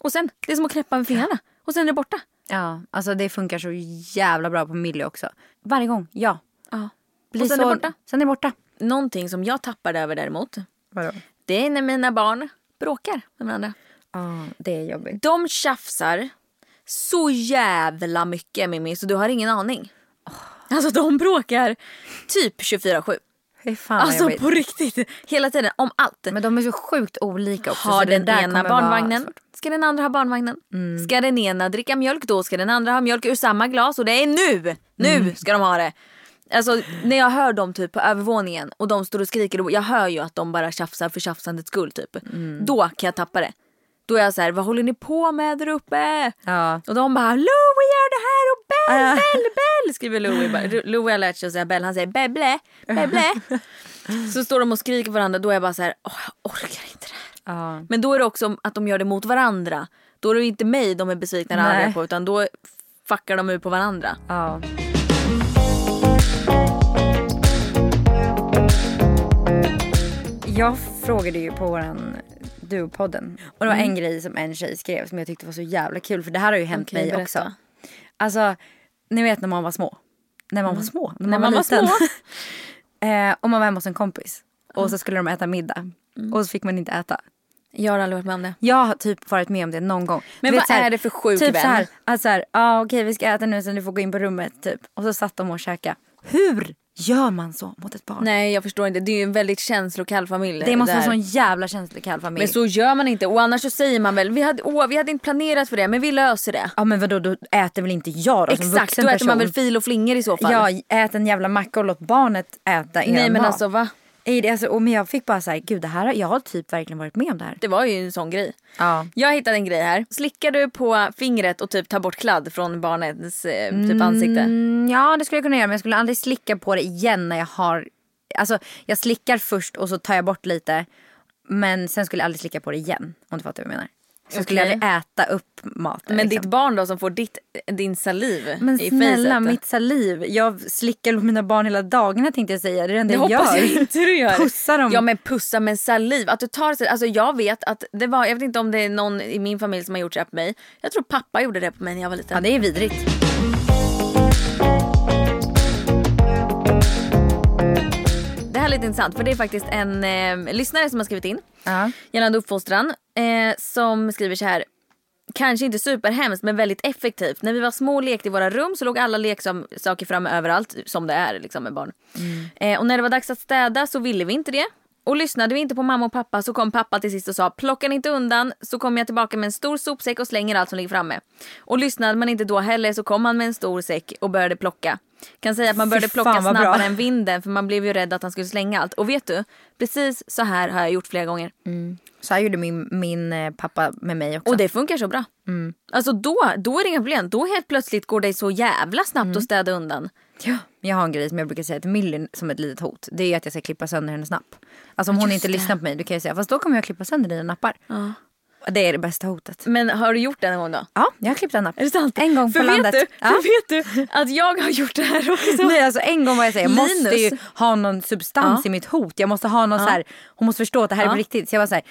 Och sen, det är som att knäppa med fingrarna. Och sen är det borta. Ja, alltså det funkar så jävla bra på Millie också. Varje gång, ja. Ja. Blir Och sen är så, det borta. Sen är det borta. Någonting som jag tappade över däremot. Vadå? Det är när mina barn bråkar med varandra. Ja, det är jobbigt. De tjafsar så jävla mycket Mimmi så du har ingen aning. Alltså de bråkar typ 24-7. Fy fan Alltså på riktigt. Hela tiden om allt. Men de är så sjukt olika också. Har den där ena barnvagnen ska den andra ha barnvagnen. Ska den ena dricka mjölk då ska den andra ha mjölk ur samma glas och det är nu! Nu ska de ha det. Alltså när jag hör dem typ på övervåningen och de står och skriker jag hör ju att de bara tjafsar för tjafsandets skull typ. Då kan jag tappa det. Då är jag så här, vad håller ni på med där uppe? Ja. Och de bara Louie gör det här och Bell, Bell, Bell skriver Louie. Louie har lärt sig att säga Bell, han säger Bebble, Bebble. Så står de och skriker varandra, då är jag bara så här, Åh, jag orkar inte det här. Ja. Men då är det också att de gör det mot varandra. Då är det inte mig de är besvikna eller arga på utan då fuckar de ur på varandra. ja. Jag frågade ju på våran Duopodden. Och det var en grej som en tjej skrev som jag tyckte var så jävla kul. För det här har ju hänt Okej, mig berätta. också. Alltså ni vet när man var små. När man var små. När man, man var liten. små. eh, och man var hemma hos en kompis. Och så skulle de äta middag. Och så fick man inte äta. Jag har aldrig varit med om det. Jag har typ varit med om det någon gång. Men Du vad här, är det för sjuk Typ vän? så här, att så här, ah, okej vi ska äta nu så du får gå in på rummet typ. Och så satt de och käkade. Hur gör man så mot ett barn? Nej jag förstår inte. Det är ju en väldigt känslokall familj. det måste vara en sån jävla känslokall familj. Men så gör man inte. Och annars så säger man väl, vi hade, åh, vi hade inte planerat för det men vi löser det. Ja men vadå då äter väl inte jag då som Exakt, vuxen då äter person? man väl fil och flingor i så fall. Ja, ät en jävla macka och låt barnet äta innan Nej men mat. alltså va? Nej, det, alltså, och men jag fick bara så här, gud det här, jag har typ verkligen varit med om det här. Det var ju en sån grej. Ja. Jag hittade en grej här. Slickar du på fingret och typ tar bort kladd från barnets eh, typ ansikte? Mm, ja det skulle jag kunna göra men jag skulle aldrig slicka på det igen när jag har, alltså jag slickar först och så tar jag bort lite. Men sen skulle jag aldrig slicka på det igen om du fattar vad jag menar. Så skulle jag äta upp maten. Men liksom. ditt barn då som får ditt, din saliv Men i snälla facet. mitt saliv. Jag slickar mina barn hela dagarna tänkte jag säga. Det är det enda Det jag gör. hoppas jag inte du gör. Pussa dem. Ja men pussa med saliv. Att du tar, alltså jag vet att det var, jag vet inte om det är någon i min familj som har gjort här på mig. Jag tror pappa gjorde det på mig när jag var liten. Ja det är vidrigt. Lite intressant för det är faktiskt en eh, lyssnare som har skrivit in Ja. gällande uppfostran eh, som skriver så här. Kanske inte superhemskt men väldigt effektivt. När vi var små och lekte i våra rum så låg alla leksaker framme överallt som det är liksom med barn. Eh, och när det var dags att städa så ville vi inte det. Och lyssnade vi inte på mamma och pappa så kom pappa till sist och sa plocka ni inte undan så kommer jag tillbaka med en stor sopsäck och slänger allt som ligger framme. Och lyssnade man inte då heller så kom han med en stor säck och började plocka. Kan säga att man började plocka vad bra. snabbare än vinden för man blev ju rädd att han skulle slänga allt. Och vet du, precis så här har jag gjort flera gånger. Så här gjorde min, min eh, pappa med mig också. Och det funkar så bra. Alltså då, då är det inga problem. Då helt plötsligt går det så jävla snabbt att städa undan. Ja. Jag har en grej som jag brukar säga till Millie som ett litet hot. Det är att jag ska klippa sönder hennes napp. Alltså om hon inte lyssnar på mig då kan jag säga fast då kommer jag klippa sönder dina nappar. Det är det bästa hotet. Men har du gjort det någon gång då? Ja, jag har klippt en napp. Är det sant? En gång för på vet landet. Du, Ja. För vet du att jag har gjort det här också? Nej alltså en gång var jag säger jag måste ju Linus. ha någon substans Ja. i mitt hot. Jag måste ha någon så här, hon måste förstå att det här är Ja. på riktigt. Så jag var så här,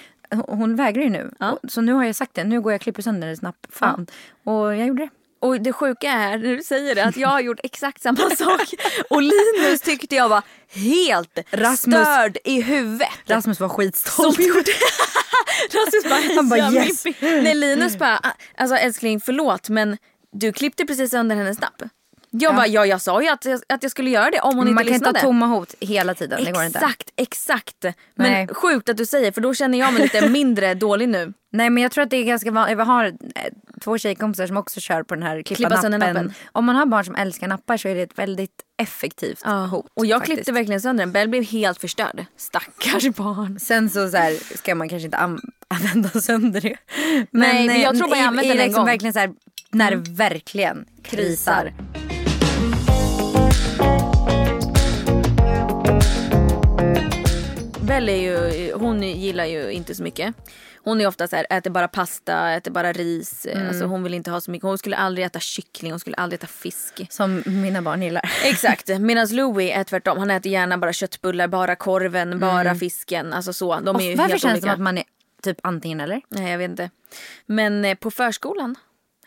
hon- vägrar ju nu. Ja. Så nu har jag sagt det, nu går jag och klipper sönder hennes napp. Fan. Och jag gjorde det. Och det sjuka är när du säger det att jag har gjort exakt samma sak. Och Linus tyckte jag var helt Rasmus- störd i huvudet. Rasmus var Som skitstolt. gjorde... Rasmus bara, Han bara, "Heja, yes." Mippi." Nej Linus bara, "Ah, alltså älskling förlåt men du klippte precis sönder hennes napp. Jag bara, ja jag sa ju att att jag skulle göra det om hon Man inte kan inte lyssnade. ha tomma hot hela tiden. Det går inte. Exakt, exakt. Nej. Men sjukt att du säger för då känner jag mig lite mindre dålig nu. Nej men jag tror att det är ganska vanligt. Jag har eh, två tjejkompisar som också kör på den här klippa, Klippa nappen. nappen. Om man har barn som älskar nappar så är det ett väldigt effektivt hot. Och jag faktiskt. klippte verkligen sönder den. Bell blev helt förstörd. Stackars barn. Sen så, så här, ska man kanske inte an- använda sönder det. Nej, men jag eh, tror bara jag använt i den en liksom gång. verkligen så här, när det verkligen krisar. Krisar. Bell är ju, hon gillar ju inte så mycket. Hon är ofta så här, äter bara pasta, äter bara ris. Mm. Alltså hon vill inte ha så mycket. Hon skulle aldrig äta kyckling, hon skulle aldrig äta fisk. Som mina barn gillar. Exakt, medan Louis är tvärtom. Han äter gärna bara köttbullar, bara korven, bara fisken. Alltså så. De är ju Mm. Varför helt känns det som att man är typ antingen eller? Nej jag vet inte. Men eh, på förskolan,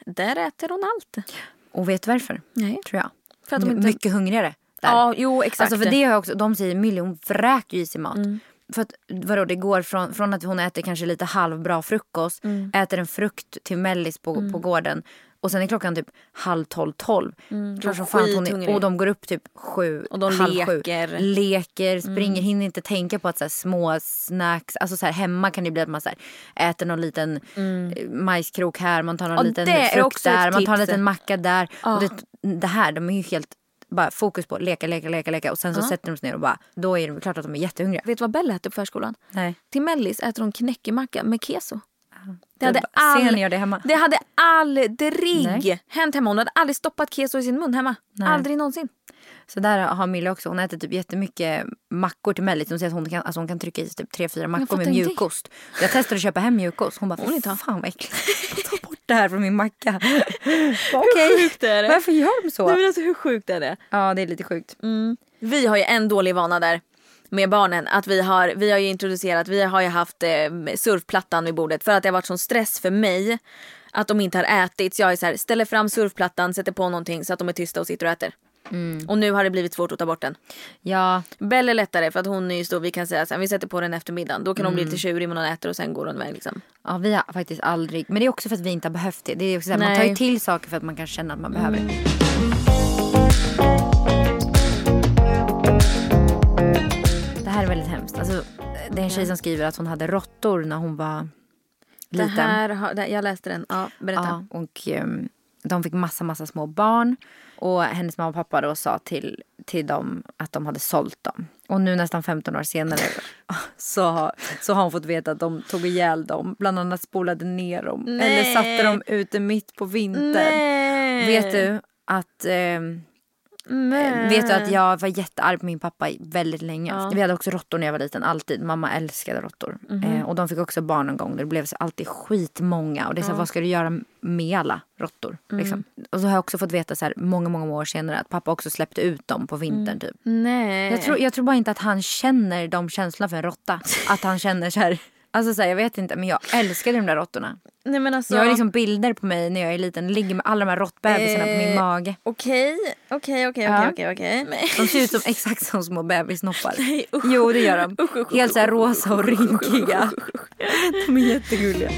där äter hon allt. Och vet du varför? Nej. Tror jag. För att de inte- Mycket hungrigare. Där. Ja, jo exakt. Alltså för det har jag också, de säger Millie hon vräker ju i sig mat. Mm. För att vadå det går från, från att hon äter kanske lite halvbra frukost, Mm. äter en frukt till mellis på, på gården och sen är klockan typ halv tolv, tolv. Mm, Klart som fan hon är, och de går upp typ sju, Och de halv leker. Mm. sju. Leker, springer, hinner inte tänka på att så här, små snacks, alltså så här, hemma kan det bli att man så här, äter någon liten eh, majskrok här, man tar någon Ja, liten frukt där, man tar en liten macka där. Ja. Och det, det här, de är ju helt bara fokus på leka, leka, leka, leka och sen så sätter de sig ner och bara, då är det klart att de är jättehungriga. Vet du vad Bella äter på förskolan? Nej. Till mellis äter hon knäckemacka med keso. Det hade, ser all... ni gör det hemma? det hade aldrig Nej. hänt hemma. Hon hade aldrig stoppat keso i sin mun hemma. Aldrig någonsin. Så där har Mille också, hon äter typ jättemycket mackor till mellis. Hon säger att hon kan, alltså hon kan trycka i sig typ tre, fyra mackor fattar med mjukost. Jag testade att köpa hem mjukost. Hon bara, Hon inte fan vad äckligt. Det här från min macka. Okej, sjukt är det? varför gör de så? Nej, men alltså, hur sjukt är det? Ja det är lite sjukt. Vi har ju en dålig vana där med barnen. Att vi har, vi har ju introducerat, vi har ju haft eh, surfplattan vid bordet för att det har varit sån stress för mig att de inte har ätit. Så jag är så här, ställer fram surfplattan, sätter på någonting så att de är tysta och sitter och äter. Och nu har det blivit svårt att ta bort den. Ja, Bell är lättare för att hon är ju stor. Vi kan säga här, vi sätter på den eftermiddagen. Då kan hon bli Mm. lite tjurig men hon äter och sen går hon iväg liksom. ja, vi har faktiskt aldrig. Men det är också för att vi inte har behövt det. det är också så här, man tar ju till saker för att man kan känna att man behöver det. Här är väldigt hemskt. Alltså, det är en tjej som skriver att hon hade råttor när hon var Det liten. här, det- jag läste den. Ja, berätta. Ja, och ehm, de fick massa, massa små barn. Och hennes mamma och pappa då sa till, till dem att de hade sålt dem. Och nu nästan 15 år senare så, så har hon fått veta att de tog ihjäl dem. Bland annat spolade ner dem. Nej. Eller satte dem ute mitt på vintern. Nej. Vet du att... ehm, Nej. Vet du att jag var jättearg på min pappa väldigt länge. Ja. Vi hade också råttor när jag var liten, alltid. Mamma älskade råttor. Eh, och de fick också barn en gång. Det blev så alltid skitmånga. Och det är så här, vad ska du göra med alla råttor? Liksom. Och så har jag också fått veta så här, många, många år senare att pappa också släppte ut dem på vintern typ. Nej. Jag tror, jag tror bara inte att han känner de känslorna för en råtta. Att han känner så här, alltså så här, jag vet inte men jag älskade de där råttorna. Nej men alltså. Jag har liksom bilder på mig när jag är liten, ligger med alla de här råttbebisarna på min Eh, mage. Okej, okej, okej, okej, okej, okej. De ser ut som exakt som små bebissnoppar. Nej, usch. Jo det gör de. Usch, usch, Helt så här rosa och rynkiga. De är jättegulliga.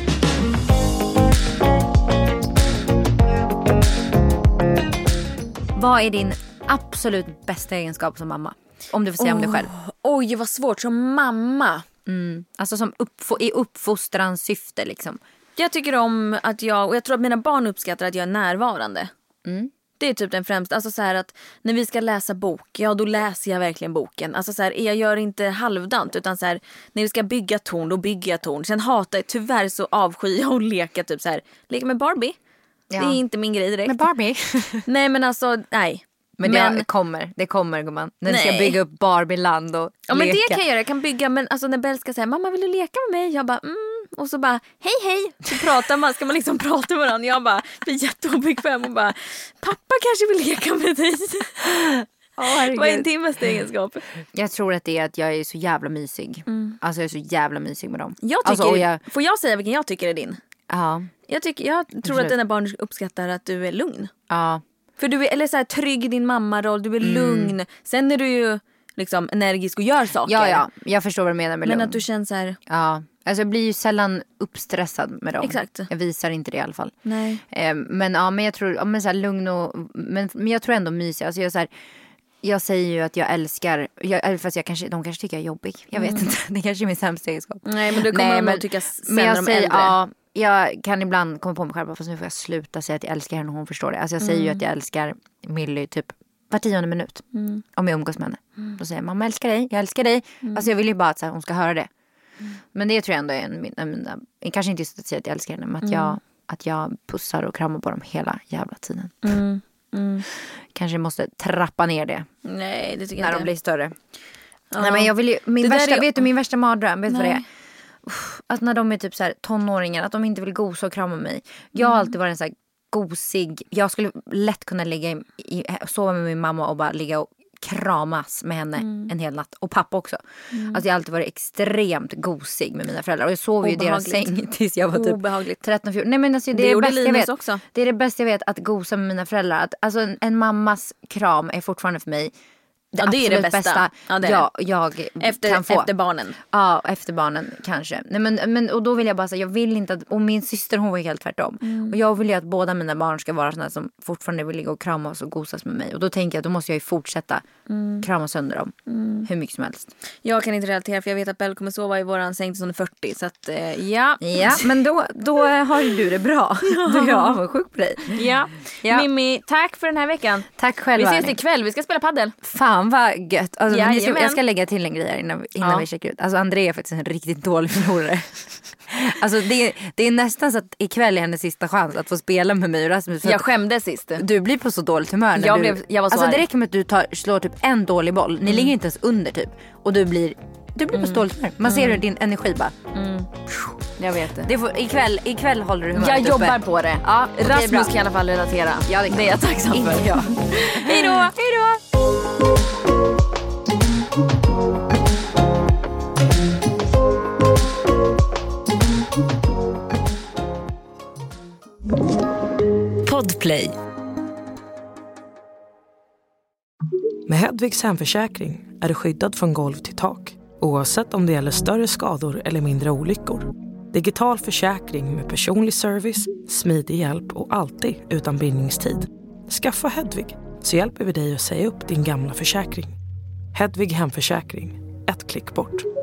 Vad är din absolut bästa egenskap som mamma? Om du får säga om dig själv. Oj vad svårt som mamma. Alltså som uppfo- i uppfostrans syfte liksom. Jag tycker om att jag, och jag tror att mina barn uppskattar att jag är närvarande. Det är typ den främsta, alltså så här att när vi ska läsa bok, ja då läser jag verkligen boken. Alltså så här, jag gör inte halvdant utan så här, när vi ska bygga torn, då bygger jag torn. Sen hatar jag, tyvärr så avskyr jag att leka typ så här, leka med Barbie. Ja. Det är inte min grej direkt. Barbie. Nej men alltså, nej. Men, det kommer, det kommer gumman. När du ska Nej. bygga upp Barbieland och Ja men leka. det kan jag göra, jag kan bygga men alltså när Bell ska säga mamma vill du leka med mig? Jag bara mm. Och så bara hej hej. Så pratar man, ska man liksom prata med varandra. Jag bara blir jätteobekväm och bara pappa kanske vill leka med dig. Vad är din bästa egenskap? Jag tror att det är att jag är så jävla mysig. Alltså jag är så jävla mysig med dem. Jag tycker, alltså, jag, Får jag säga vilken jag tycker är din? ja, Jag, tycker, jag tror Absolut. att dina barn uppskattar att du är lugn. ja, För du är eller så här, trygg i din mammaroll, du är Mm. lugn. Sen är du ju liksom energisk och gör saker. ja, ja, jag förstår vad du menar med Men lugn. att du känner så här, Ja, alltså jag blir ju sällan uppstressad med dem. Exakt. Jag visar inte det i alla fall. nej. Eh, men ja, men jag tror, ja, men så här, lugn och, men, men jag tror ändå mysig. Alltså jag, så här, jag säger ju att jag älskar, jag, eller fast jag kanske, de kanske tycker jag är jobbig. Jag vet inte, det kanske är min sämsta egenskap. Nej men du kommer Nej, nog men- tycka sen Men när jag de är säger, äldre. ja, jag kan ibland komma på mig själv, fast nu får jag sluta säga att jag älskar henne och hon förstår det. Alltså jag säger ju att jag älskar Millie typ var tionde minut. Om jag umgås med henne. Då säger jag mamma älskar dig, jag älskar dig. Alltså jag vill ju bara att så här, hon ska höra det. Men det tror jag ändå är en, min- en, mina- kanske inte just att säga att jag älskar henne, men att, jag, att jag pussar och kramar på dem hela jävla tiden. Kanske måste trappa ner det Nej det tycker när jag de inte. blir större. Ja. Nej men jag vill ju, min Det värsta, är- vet du min värsta mardröm, vet du vad det är? Att när de är typ så här tonåringar, att de inte vill gosa och krama mig. Jag har Mm. alltid varit en så här gosig, jag skulle lätt kunna ligga i, i, sova med min mamma och bara ligga och kramas med henne Mm. en hel natt. Och pappa också. Alltså jag har alltid varit extremt gosig med mina föräldrar. Och jag sov ju i deras säng tills jag var typ Obehagligt. 13-14. Nej men alltså det, Det är det bästa jag vet. också. Det är det bästa jag vet att gosa med mina föräldrar. Att, alltså en, en mammas kram är fortfarande för mig det Ja, det är det absolut bästa. Ja, det är jag, jag Efter, kan få. efter barnen. Ja, efter barnen kanske. Nej, men, men, och då vill jag bara säga, jag vill inte att, och min syster hon var helt tvärtom. Mm. Och jag vill ju att båda mina barn ska vara såna som fortfarande vill ligga och kramas och gosas med mig. Och då tänker jag, då måste jag ju fortsätta Mm. krama sönder dem. Hur mycket som helst. Jag kan inte relatera för jag vet att Bell kommer sova i våran säng tills hon är 40. Så att eh, ja. Ja, men då, då har ju du det bra. Då är jag avundsjuk på dig. ja. Ja. Mimmi, tack för den här veckan. Tack själva. Vi ses ikväll, vi ska spela paddel. Fan vad gött. Alltså, ni ska, Jajamän. jag ska lägga till en grej här innan, innan Ja. vi checkar ut. Alltså André är faktiskt en riktigt dålig förlorare. alltså det, det är nästan så att ikväll är hennes sista chans att få spela med mig och Rasmus. Jag skämdes sist. du blir på så dåligt humör. När Jag du, blev- jag var så alltså det arg. Mm. räcker med att du tar, slår typ en dålig boll. Ni ligger inte ens under typ. Och du blir, du blir på mm. Man ser hur mm. din energi bara... Mm. Jag vet det. får, ikväll, ikväll håller du humöret Jag uppe. jobbar på det. Ja, okay, Rasmus bra. kan i alla fall relatera. Ja, det, det är jag tacksam för. Hej då! Hej! Podplay. Med Hedvigs hemförsäkring är du skyddad från golv till tak oavsett om det gäller större skador eller mindre olyckor. Digital försäkring med personlig service, smidig hjälp och alltid utan bindningstid. Skaffa Hedvig så hjälper vi dig att säga upp din gamla försäkring. Hedvig hemförsäkring, ett klick bort.